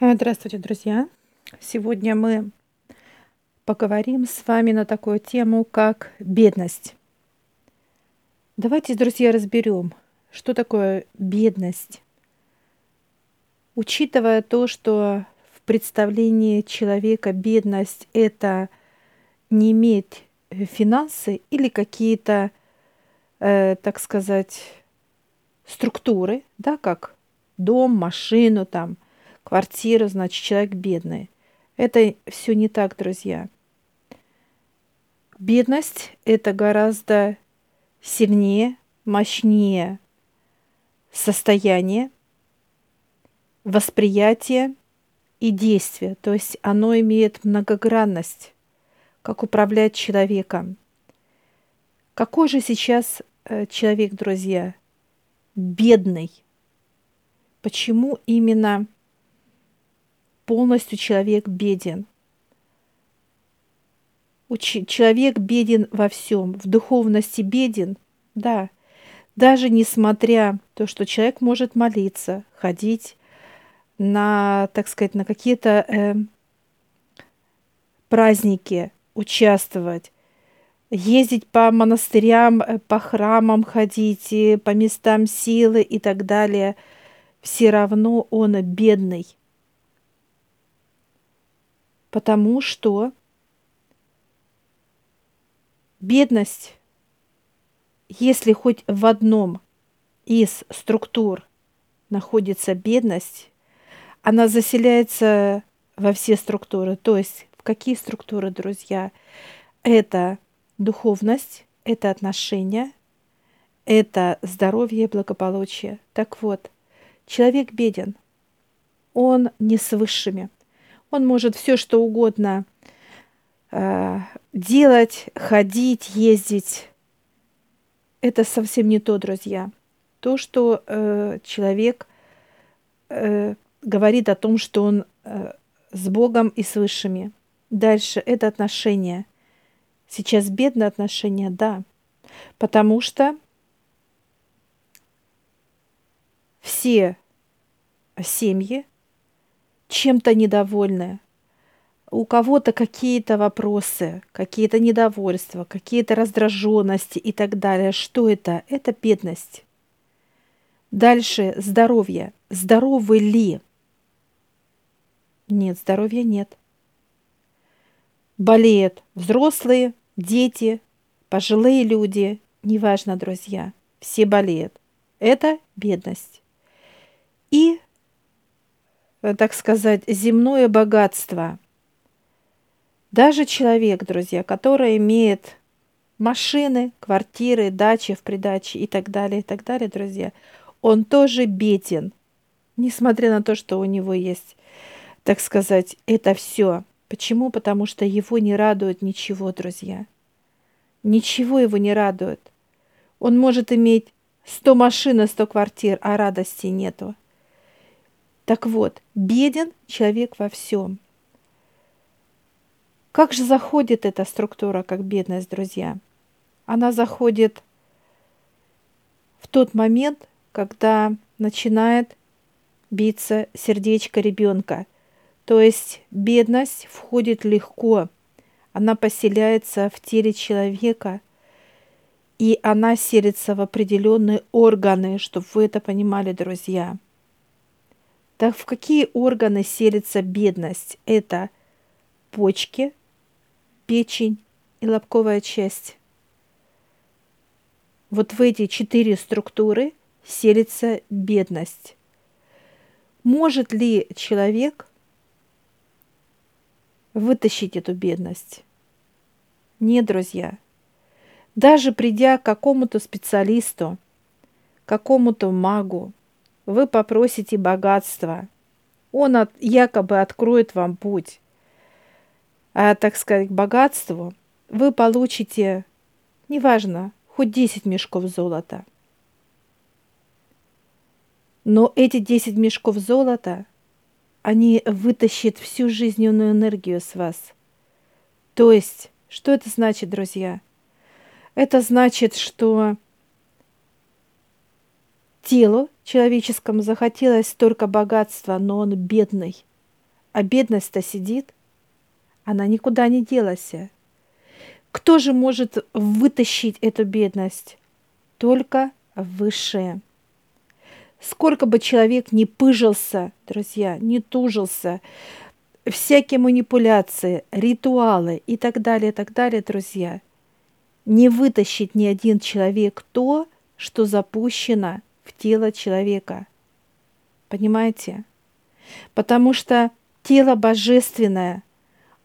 Э, Здравствуйте, друзья! Сегодня мы поговорим с вами на такую тему, как бедность. Давайте, друзья, разберем, что такое бедность. Учитывая то, что в представлении человека бедность – это не иметь э, финансы или какие-то, э, так сказать, структуры, да, как дом, машину, там, квартиру, значит, человек бедный. Это все не так, друзья. Бедность – это гораздо сильнее, мощнее состояние, восприятие и действие. То есть оно имеет многогранность, как управлять человеком. Какой же сейчас э, человек, друзья, бедный? Почему именно полностью человек беден? Человек беден во всем, в духовности беден, да. Даже несмотря то, что человек может молиться, ходить на, так сказать, на какие-то э, праздники, участвовать, ездить по монастырям, э, по храмам ходить, по местам силы и так далее, все равно он бедный. Потому что бедность, если хоть в одном из структур находится бедность, она заселяется во все структуры. То есть в какие структуры, друзья? Это духовность, это отношения, это здоровье и благополучие. Так вот, человек беден, он не с высшими. Он может все что угодно э, делать, ходить, ездить. Это совсем не то, друзья. То, что э, человек э, говорит о том, что он э, с Богом и с высшими. Дальше это отношения. Сейчас бедные отношения, да. Потому что все семьи чем-то недовольны, у кого-то какие-то вопросы, какие-то недовольства, какие-то раздраженности и так далее. Что это? Это бедность. Дальше здоровье. Здоровы ли? Нет, здоровья нет. Болеют взрослые, дети, пожилые люди, неважно, друзья, все болеют. Это бедность. И так сказать, земное богатство. Даже человек, друзья, который имеет машины, квартиры, дачи в придаче и так далее, и так далее, друзья, он тоже беден, несмотря на то, что у него есть, так сказать, это все. Почему? Потому что его не радует ничего, друзья. Ничего его не радует. Он может иметь 100 машин и 100 квартир, а радости нету. Так вот, беден человек во всем. Как же заходит эта структура, как бедность, друзья? Она заходит в тот момент, когда начинает биться сердечко ребенка. То есть бедность входит легко, она поселяется в теле человека, и она селится в определенные органы, чтобы вы это понимали, друзья. Так в какие органы селится бедность? Это почки, печень и лобковая часть. Вот в эти четыре структуры селится бедность. Может ли человек вытащить эту бедность? Нет, друзья. Даже придя к какому-то специалисту, какому-то магу, вы попросите богатства. Он от, якобы откроет вам путь. А, так сказать, к богатству вы получите, неважно, хоть 10 мешков золота. Но эти 10 мешков золота, они вытащат всю жизненную энергию с вас. То есть, что это значит, друзья? Это значит, что телу человеческому захотелось только богатства, но он бедный. А бедность-то сидит. Она никуда не делась. Кто же может вытащить эту бедность? Только высшее. Сколько бы человек не пыжился, друзья, не тужился, всякие манипуляции, ритуалы и так далее, так далее, друзья, не вытащит ни один человек то, что запущено в тело человека. Понимаете? Потому что тело божественное,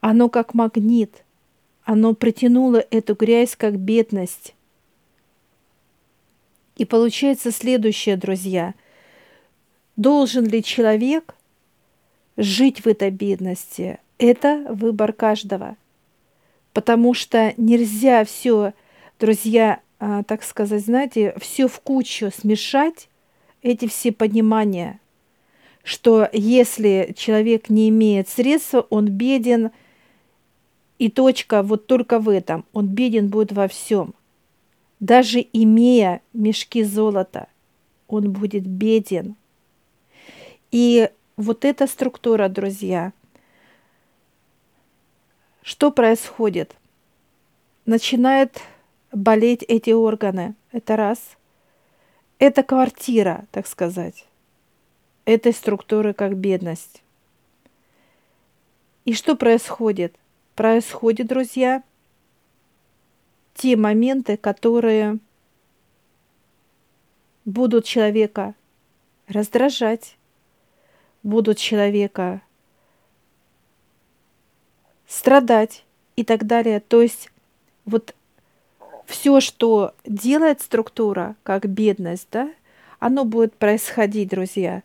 оно как магнит, оно притянуло эту грязь как бедность. И получается следующее, друзья – Должен ли человек жить в этой бедности? Это выбор каждого. Потому что нельзя все, друзья, так сказать, знаете, все в кучу смешать, эти все понимания, что если человек не имеет средств, он беден, и точка вот только в этом, он беден будет во всем. Даже имея мешки золота, он будет беден. И вот эта структура, друзья, что происходит? Начинают болеть эти органы. Это раз. Это квартира, так сказать, этой структуры как бедность. И что происходит? Происходит, друзья, те моменты, которые будут человека раздражать, будут человека страдать и так далее. То есть вот все, что делает структура, как бедность, да, оно будет происходить, друзья.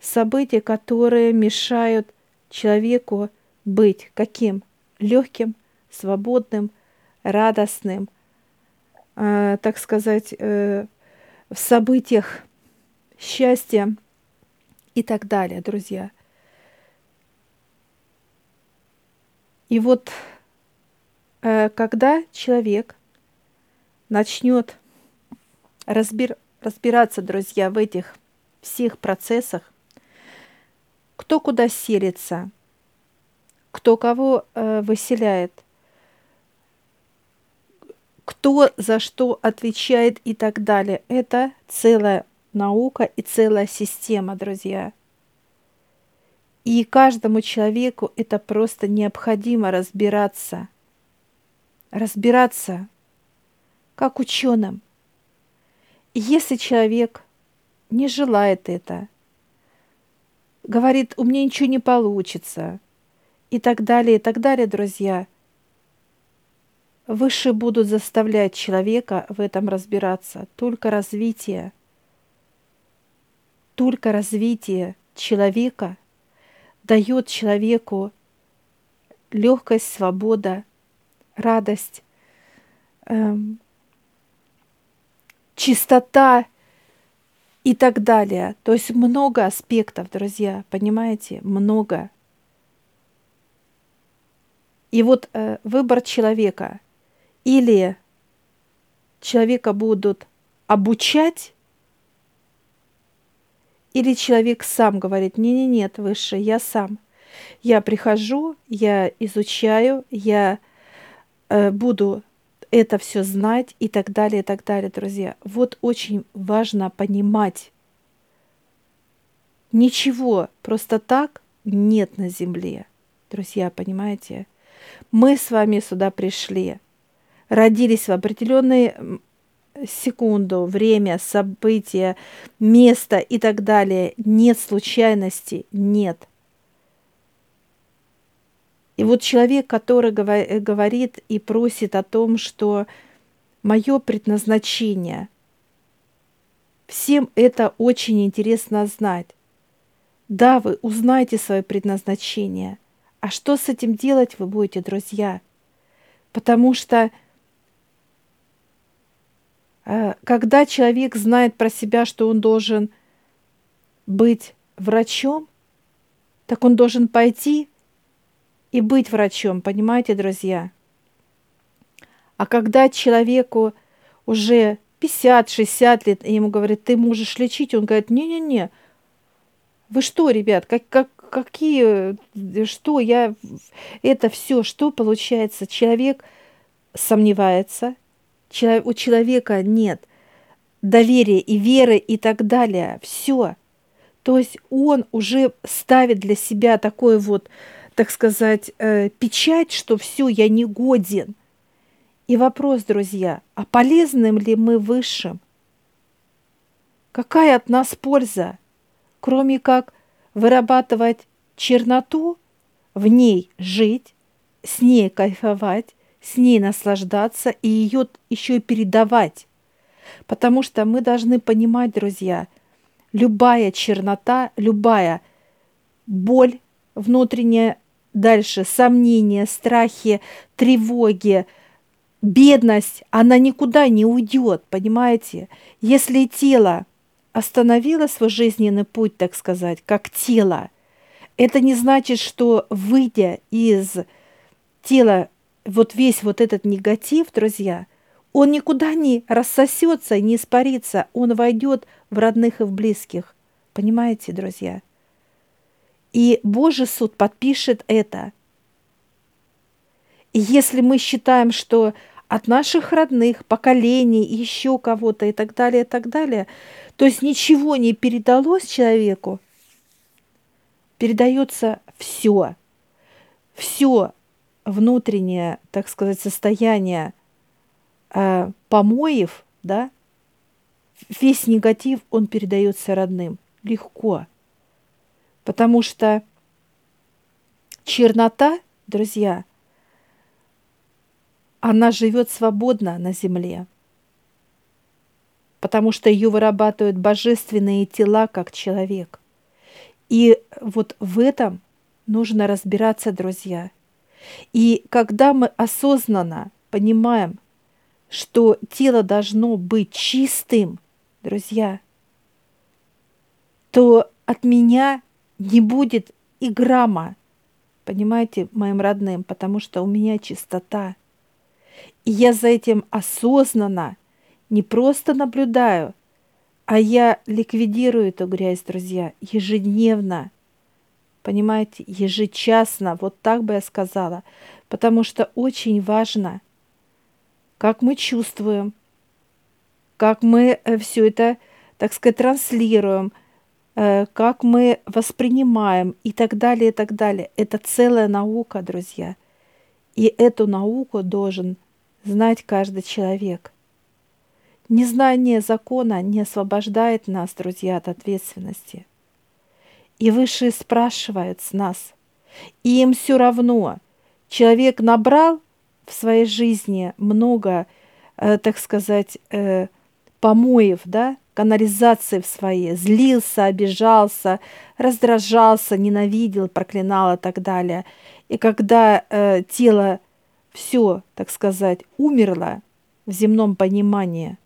События, которые мешают человеку быть каким? Легким, свободным, радостным, э, так сказать, э, в событиях счастья, и так далее, друзья. И вот э, когда человек начнет разбир, разбираться, друзья, в этих всех процессах, кто куда селится, кто кого э, выселяет, кто за что отвечает и так далее. Это целая наука и целая система, друзья. И каждому человеку это просто необходимо разбираться. Разбираться, как ученым. Если человек не желает это, говорит, у меня ничего не получится, и так далее, и так далее, друзья, выше будут заставлять человека в этом разбираться. Только развитие – только развитие человека дает человеку легкость, свобода, радость, эм, чистота и так далее. То есть много аспектов, друзья, понимаете, много. И вот э, выбор человека или человека будут обучать или человек сам говорит, не-не, нет, выше, я сам. Я прихожу, я изучаю, я э, буду это все знать и так далее, и так далее, друзья. Вот очень важно понимать. Ничего просто так нет на земле, друзья, понимаете? Мы с вами сюда пришли, родились в определенный секунду, время, события, место и так далее. Нет случайности, нет. И вот человек, который говорит и просит о том, что мое предназначение, всем это очень интересно знать. Да, вы узнаете свое предназначение. А что с этим делать вы будете, друзья? Потому что Э, когда человек знает про себя, что он должен быть врачом, так он должен пойти и быть врачом, понимаете, друзья? А когда человеку уже 50-60 лет, и ему говорят, ты можешь лечить, он говорит, не-не-не, вы что, ребят, как, как, какие, что я, это все, что получается? Человек сомневается, у человека нет доверия и веры и так далее. Все. То есть он уже ставит для себя такой вот, так сказать, э, печать, что все, я не годен. И вопрос, друзья, а полезным ли мы высшим? Какая от нас польза, кроме как вырабатывать черноту, в ней жить, с ней кайфовать, с ней наслаждаться и ее еще и передавать. Потому что мы должны понимать, друзья, любая чернота, любая боль внутренняя, дальше сомнения, страхи, тревоги, бедность, она никуда не уйдет, понимаете? Если тело остановило свой жизненный путь, так сказать, как тело, это не значит, что выйдя из тела вот весь вот этот негатив, друзья, он никуда не рассосется, не испарится, он войдет в родных и в близких. Понимаете, друзья? И Божий суд подпишет это. И если мы считаем, что от наших родных, поколений, еще кого-то и так далее, и так далее, то есть ничего не передалось человеку, передается все. Все внутреннее, так сказать, состояние э, помоев, да, весь негатив, он передается родным. Легко. Потому что чернота, друзья, она живет свободно на земле, потому что ее вырабатывают божественные тела, как человек. И вот в этом нужно разбираться, друзья. И когда мы осознанно понимаем, что тело должно быть чистым, друзья, то от меня не будет и грамма, понимаете, моим родным, потому что у меня чистота. И я за этим осознанно не просто наблюдаю, а я ликвидирую эту грязь, друзья, ежедневно. Понимаете, ежечасно, вот так бы я сказала. Потому что очень важно, как мы чувствуем, как мы э, все это, так сказать, транслируем, как мы воспринимаем и так далее, и так далее. Это целая наука, друзья. И эту науку должен знать каждый человек. Незнание закона не освобождает нас, друзья, от ответственности – и Высший спрашивает с нас. И им все равно. Человек набрал в своей жизни много, э, так сказать, э, помоев, да, канализации в своей, злился, обижался, раздражался, ненавидел, проклинал и так далее. И когда э, тело все, так сказать, умерло в земном понимании,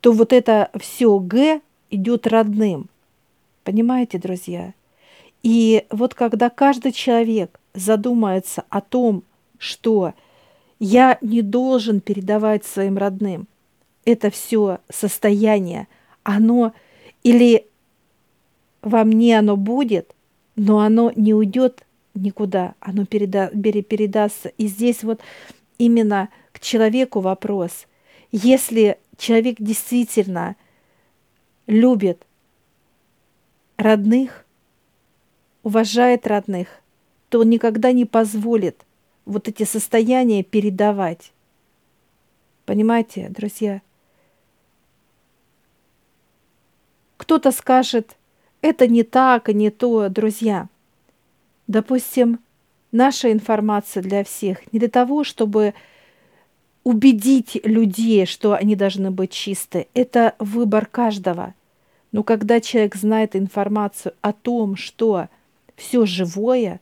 то вот это все Г идет родным – Понимаете, друзья? И вот когда каждый человек задумается о том, что я не должен передавать своим родным, это все состояние, оно или во мне оно будет, но оно не уйдет никуда, оно переда, передастся. И здесь вот именно к человеку вопрос. Если человек действительно любит родных, уважает родных, то он никогда не позволит вот эти состояния передавать. Понимаете, друзья? Кто-то скажет, это не так не то, друзья. Допустим, наша информация для всех не для того, чтобы убедить людей, что они должны быть чисты. Это выбор каждого – но когда человек знает информацию о том, что все живое,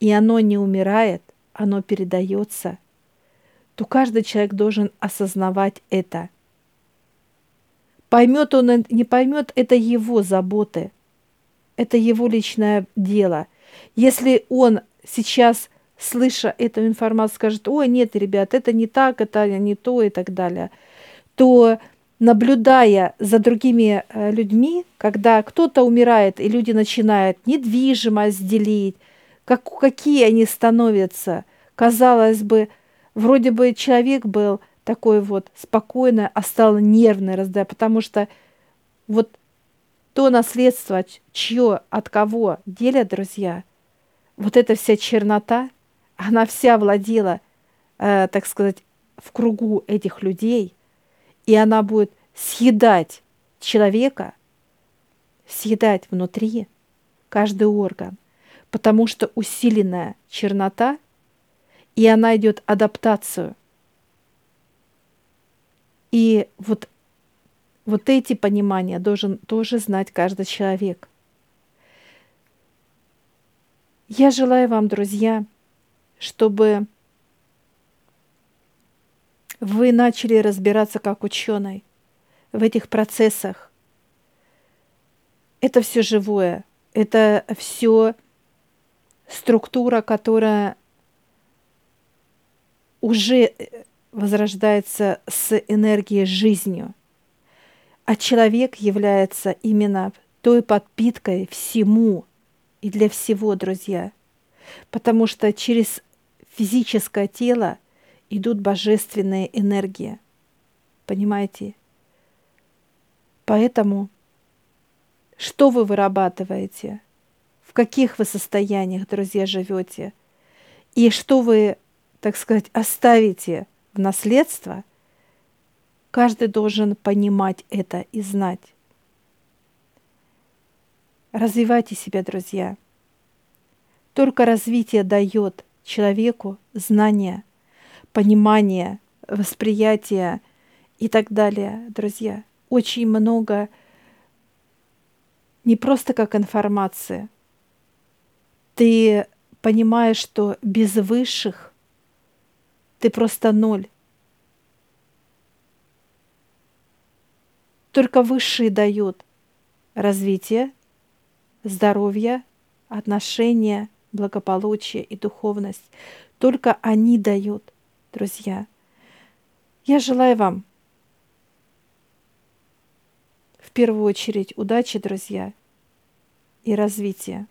и оно не умирает, оно передается, то каждый человек должен осознавать это. Поймет он, не поймет, это его заботы, это его личное дело. Если он сейчас, слыша эту информацию, скажет, ой, нет, ребят, это не так, это не то и так далее, то наблюдая за другими э, людьми, когда кто-то умирает, и люди начинают недвижимость делить, как, какие они становятся. Казалось бы, вроде бы человек был такой вот спокойный, а стал нервный, разда, потому что вот то наследство, чье от кого делят друзья, вот эта вся чернота, она вся владела, э, так сказать, в кругу этих людей – и она будет съедать человека, съедать внутри каждый орган, потому что усиленная чернота, и она идет адаптацию. И вот, вот эти понимания должен тоже знать каждый человек. Я желаю вам, друзья, чтобы вы начали разбираться как ученый в этих процессах. Это все живое, это все структура, которая уже возрождается с энергией жизнью. А человек является именно той подпиткой всему и для всего, друзья. Потому что через физическое тело идут божественные энергии. Понимаете? Поэтому что вы вырабатываете? В каких вы состояниях, друзья, живете? И что вы, так сказать, оставите в наследство? Каждый должен понимать это и знать. Развивайте себя, друзья. Только развитие дает человеку знания – понимание, восприятие и так далее, друзья. Очень много не просто как информация. Ты понимаешь, что без высших ты просто ноль. Только высшие дают развитие, здоровье, отношения, благополучие и духовность. Только они дают друзья. Я желаю вам в первую очередь удачи, друзья, и развития.